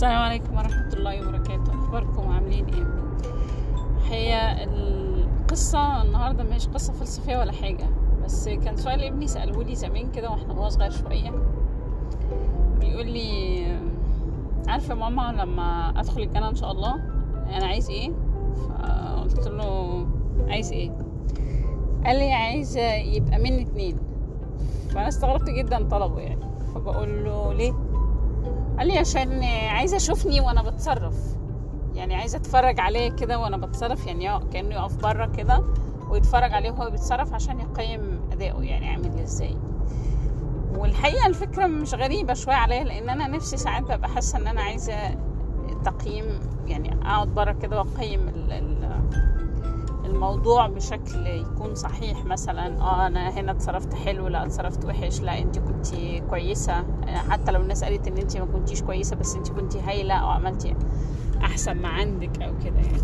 السلام عليكم ورحمة الله وبركاته أخباركم عاملين إيه؟ هي القصة النهاردة مش قصة فلسفية ولا حاجة بس كان سؤال ابني سأله لي زمان كده وإحنا هو صغير شوية بيقول لي عارفة ماما لما أدخل الجنة إن شاء الله أنا عايز إيه؟ فقلت له عايز إيه؟ قال لي عايز يبقى مني اتنين فأنا استغربت جدا طلبه يعني فبقول له ليه؟ قال لي عشان عايزة أشوفني وأنا بتصرف. يعني عايزة أتفرج عليه كده وأنا بتصرف يعني كأنه يقف بره كده ويتفرج عليه وهو بيتصرف عشان يقيم اداؤه يعني عامل إزاي. والحقيقة الفكرة مش غريبة شوية عليا لأن أنا نفسي ساعات ببقى حاسة إن أنا عايزة تقييم يعني أقعد بره كده وأقيم الموضوع بشكل يكون صحيح مثلا آه أنا هنا اتصرفت حلو لا اتصرفت وحش لا أنت كنت كويسة. حتى لو الناس قالت إن أنت ما كنتيش كويسة بس أنت كنت هايله أو عملتي أحسن ما عندك أو كده يعني.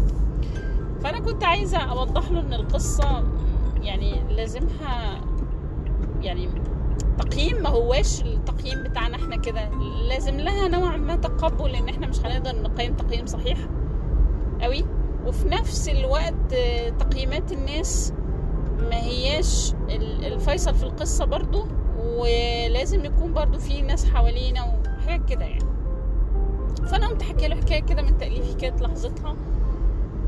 فأنا كنت عايزة أوضح له إن القصة يعني لازمها يعني تقييم ما هواش التقييم بتاعنا إحنا كده. لازم لها نوع ما تقبل إن إحنا مش هنقدر نقيم تقييم صحيح قوي وفي نفس الوقت آه، تقييمات الناس ما هياش ال- الفيصل في القصة برضو ولازم يكون برضو في ناس حوالينا وحاجات كده يعني. فأنا قمت حكي له حكاية كده من تأليفي كانت لحظتها.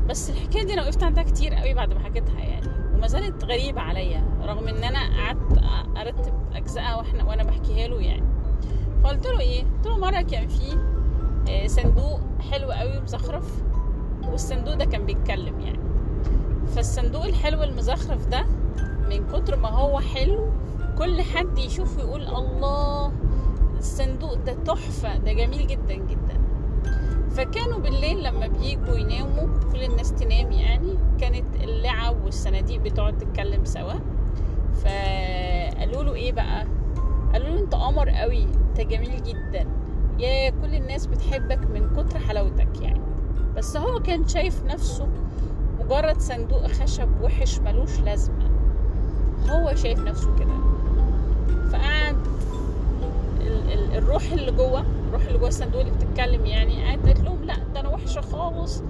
بس الحكاية دي أنا وقفت عندها كتير قوي بعد ما حكيتها يعني. وما زالت غريبة عليا رغم إن أنا قعدت أرتب أجزائها وإحنا وأنا بحكيها له يعني. فقلت له إيه؟ قلت له مرة كان في آه، صندوق حلو قوي مزخرف والصندوق ده كان بيتكلم يعني. فالصندوق الحلو المزخرف ده من كتر ما هو حلو كل حد يشوفه يقول الله الصندوق ده تحفة ده جميل جدا جدا. فكانوا بالليل لما بييجوا يناموا كل الناس تنام يعني كانت اللعب والصناديق بتقعد تتكلم سوا. فقالوا له إيه بقى؟ قالوا له أنت قمر قوي أنت جميل جدا. يا كل الناس بتحبك من كتر حلاوتك يعني. بس هو كان شايف نفسه مجرد صندوق خشب وحش ملوش لازمة. هو شايف نفسه كده. فقعد ال- ال- الروح اللي جوه الروح اللي جوه الصندوق اللي بتتكلم يعني قعدت قالت لهم لا ده أنا وحشة خالص.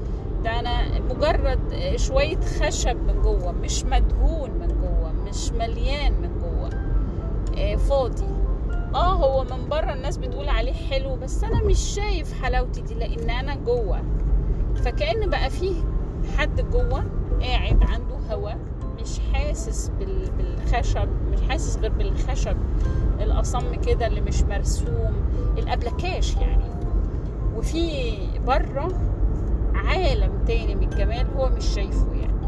ده أنا مجرد شوية خشب من جوه مش مدهون من جوه مش مليان من جوه. آه، فاضي. آه هو من بره الناس بتقول عليه حلو بس أنا مش شايف حلاوتي دي لأن أنا جوه. فكأن بقى فيه حد جوه قاعد عنده هوا مش حاسس بال- بالخشب مش حاسس غير بالخشب الأصم كده اللي مش مرسوم الأبلكاش يعني. وفي بره عالم تاني من الجمال هو مش شايفه يعني.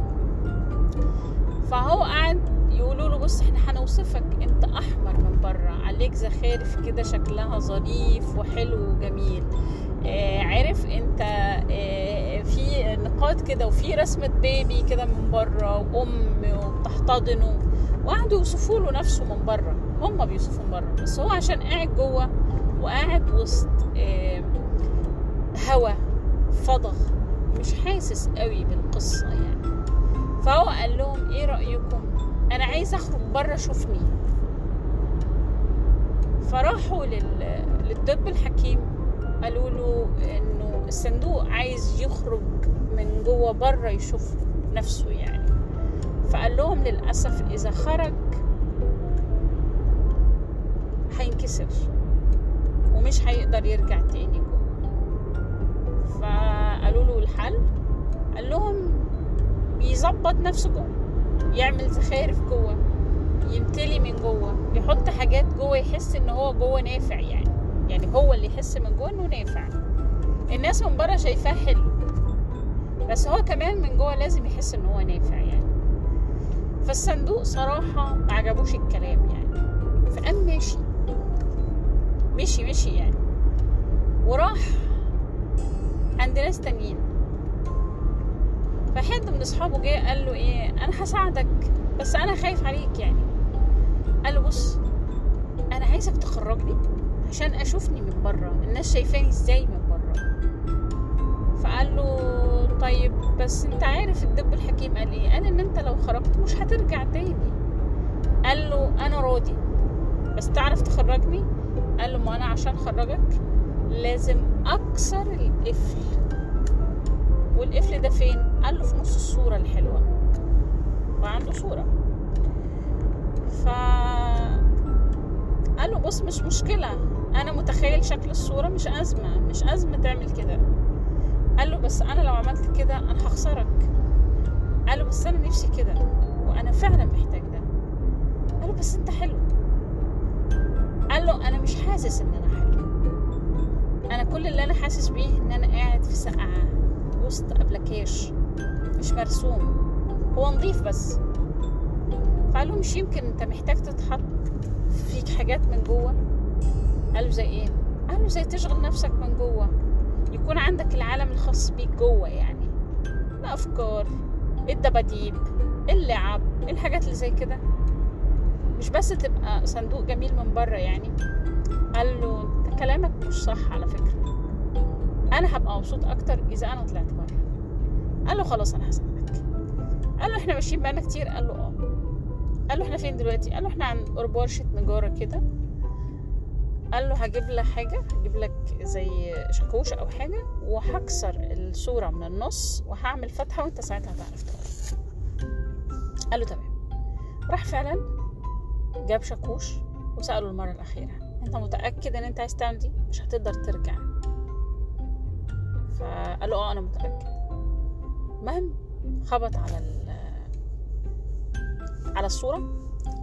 فهو قاعد يقولوا له بص إحنا هنوصفك أنت أحمر من بره. عليك زخارف كده شكلها ظريف وحلو وجميل. نقاط كده وفي رسمة بيبي كده من بره وام وبتحتضنه وقعدوا يوصفوا له نفسه من بره هم بيوصفوه من بره بس هو عشان قاعد جوه وقاعد وسط هوا فضغ مش حاسس قوي بالقصة يعني. فهو قال لهم إيه رأيكم؟ أنا عايز أخرج بره شوفني. فراحوا لل... للدب الحكيم. قالوا له إنه الصندوق عايز يخرج من جوه بره يشوف نفسه يعني. فقال لهم للأسف إذا خرج هينكسر ومش هيقدر يرجع تاني جوه. فقالوا له الحل قال لهم يظبط نفسه جوه يعمل زخارف جوه يمتلي من جوه يحط حاجات جوه يحس إن هو جوه نافع يعني. يعني هو اللي يحس من جوه إنه نافع. الناس من بره شايفاه حلو بس هو كمان من جوه لازم يحس إن هو نافع يعني. فالصندوق صراحة ما عجبوش الكلام يعني. فقام ماشي. مشي مشي يعني. وراح عند ناس تانيين. فحد من أصحابه جه قال له إيه أنا هساعدك بس أنا خايف عليك يعني. قال له بص أنا عايزك تخرجني. عشان أشوفني من بره الناس شايفاني إزاي من بره فقال له طيب بس أنت عارف الدب الحكيم قال إيه؟ قال إن أنت لو خرجت مش هترجع تاني. قال له أنا راضي. بس تعرف تخرجني؟ قال له ما أنا عشان خرجك لازم أكسر القفل. والقفل ده فين؟ قال له في نص الصورة الحلوة. وعنده صورة. ف قال له بص مش مشكلة. أنا متخيل شكل الصورة مش أزمة مش أزمة تعمل كده. قال له بس أنا لو عملت كده أنا هخسرك. قال له بس أنا نفسي كده وأنا فعلا محتاج ده. قال له بس أنت حلو. قال له أنا مش حاسس إن أنا حلو. أنا كل اللي أنا حاسس بيه إن أنا قاعد في سقعه وسط ابلكاش مش مرسوم. هو نظيف بس. فقال له مش يمكن أنت محتاج تتحط فيك حاجات من جوه. قال له زي إيه؟ قال له زي تشغل نفسك من جوه. يكون عندك العالم الخاص بيك جوه يعني. الافكار الدباديب اللعب الحاجات اللي زي كده. مش بس تبقى صندوق جميل من بره يعني. قال له كلامك مش صح على فكرة. أنا هبقى مبسوط أكتر إذا أنا طلعت بره. قال له خلاص أنا هساعدك. قال له إحنا ماشيين بقالنا كتير. قال له آه. قال له إحنا فين دلوقتي؟ قال له إحنا عند قرب ورشه نجارة كده. قال له هجيب لك حاجة هجيب لك زي شاكوش أو حاجة وهكسر الصورة من النص وهعمل فتحة وأنت ساعتها هتعرف تقرأ. قال له تمام. راح فعلا جاب شاكوش وسأله المرة الأخيرة أنت متأكد إن أنت عايز تعمل دي؟ مش هتقدر ترجع. فقال له آه أنا متأكد. المهم خبط على على الصورة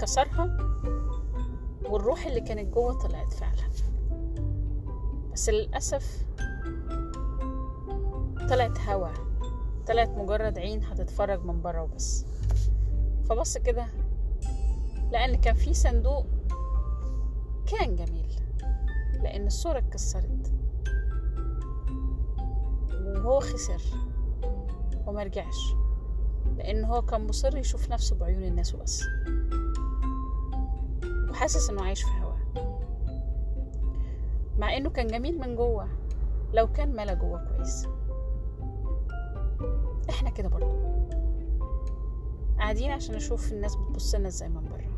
كسرها والروح اللي كانت جوه طلعت فعلا. بس للأسف طلعت هوا. طلعت مجرد عين هتتفرج من بره وبس. فبص كده لأن كان في صندوق كان جميل لأن الصورة اتكسرت. وهو خسر وما رجعش لأن هو كان مصر يشوف نفسه بعيون الناس وبس. وحاسس إنه عايش في هوا مع إنه كان جميل من جوه لو كان ملا جوه كويس. إحنا كده برضه. قاعدين عشان نشوف الناس بتبص لنا إزاي من بره.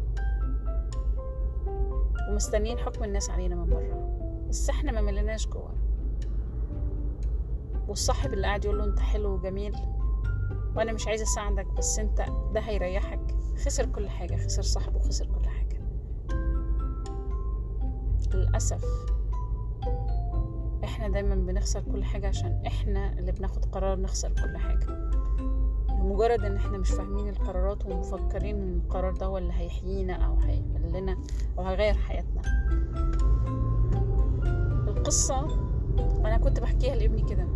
ومستنيين حكم الناس علينا من بره. بس إحنا ما ملناش جوه. والصاحب اللي قاعد يقول له أنت حلو وجميل وأنا مش عايزه أساعدك بس أنت ده هيريحك. خسر كل حاجة خسر صاحبه وخسر كل حاجة. للأسف إحنا دايما بنخسر كل حاجة عشان إحنا اللي بناخد قرار نخسر كل حاجة. لمجرد إن إحنا مش فاهمين القرارات ومفكرين إن القرار ده هو اللي هيحيينا أو هيعمل لنا أو هيغير حياتنا. القصة أنا كنت بحكيها لابني كده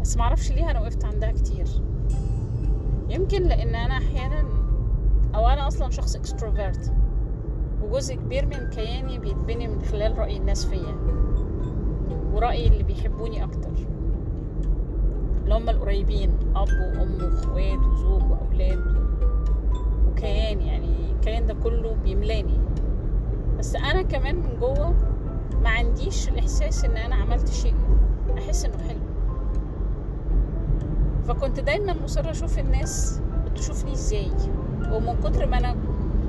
بس معرفش ليه أنا وقفت عندها كتير. يمكن لأن أنا أحيانا أو أنا أصلا شخص extrovert وجزء كبير من كياني بيتبني من خلال رأي الناس فيا ورأي اللي بيحبوني أكتر. اللي هم القريبين أب وأم وإخوات وزوج وأولاد وكيان يعني الكيان ده كله بيملاني. بس أنا كمان من جوه ما عنديش الإحساس إن أنا عملت شيء أحس إنه حلو. فكنت دايما مصرة أشوف الناس بتشوفني إزاي ومن كتر ما أنا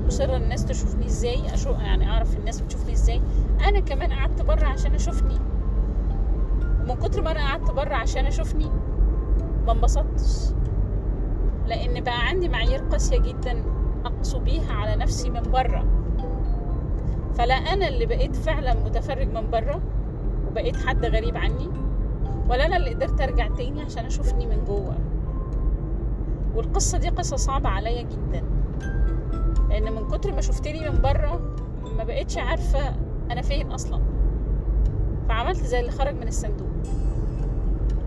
مصرة الناس تشوفني إزاي أشوف يعني أعرف الناس بتشوفني إزاي. أنا كمان قعدت بره عشان أشوفني. ومن كتر ما أنا قعدت بره عشان أشوفني ما انبسطتش. لأن بقى عندي معايير قاسية جدا اقسو بيها على نفسي من بره فلا أنا اللي بقيت فعلا متفرج من بره وبقيت حد غريب عني ولا أنا اللي قدرت أرجع تاني عشان أشوفني من جوه. والقصة دي قصة صعبة عليا جدا. لأن من كتر ما شفتني من بره ما بقيتش عارفة أنا فين أصلا. فعملت زي اللي خرج من الصندوق.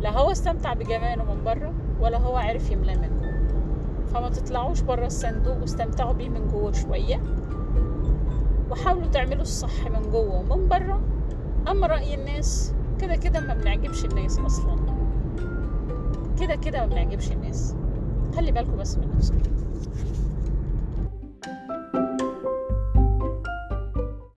لا هو استمتع بجماله من بره ولا هو عرف يملاه من جوه فما تطلعوش بره الصندوق واستمتعوا بيه من جوه شوية. وحاولوا تعملوا الصح من جوه ومن بره. أما رأي الناس كده كده ما بنعجبش الناس أصلا. كده كده ما بنعجبش الناس. خلي بالكم بس من نفسكم.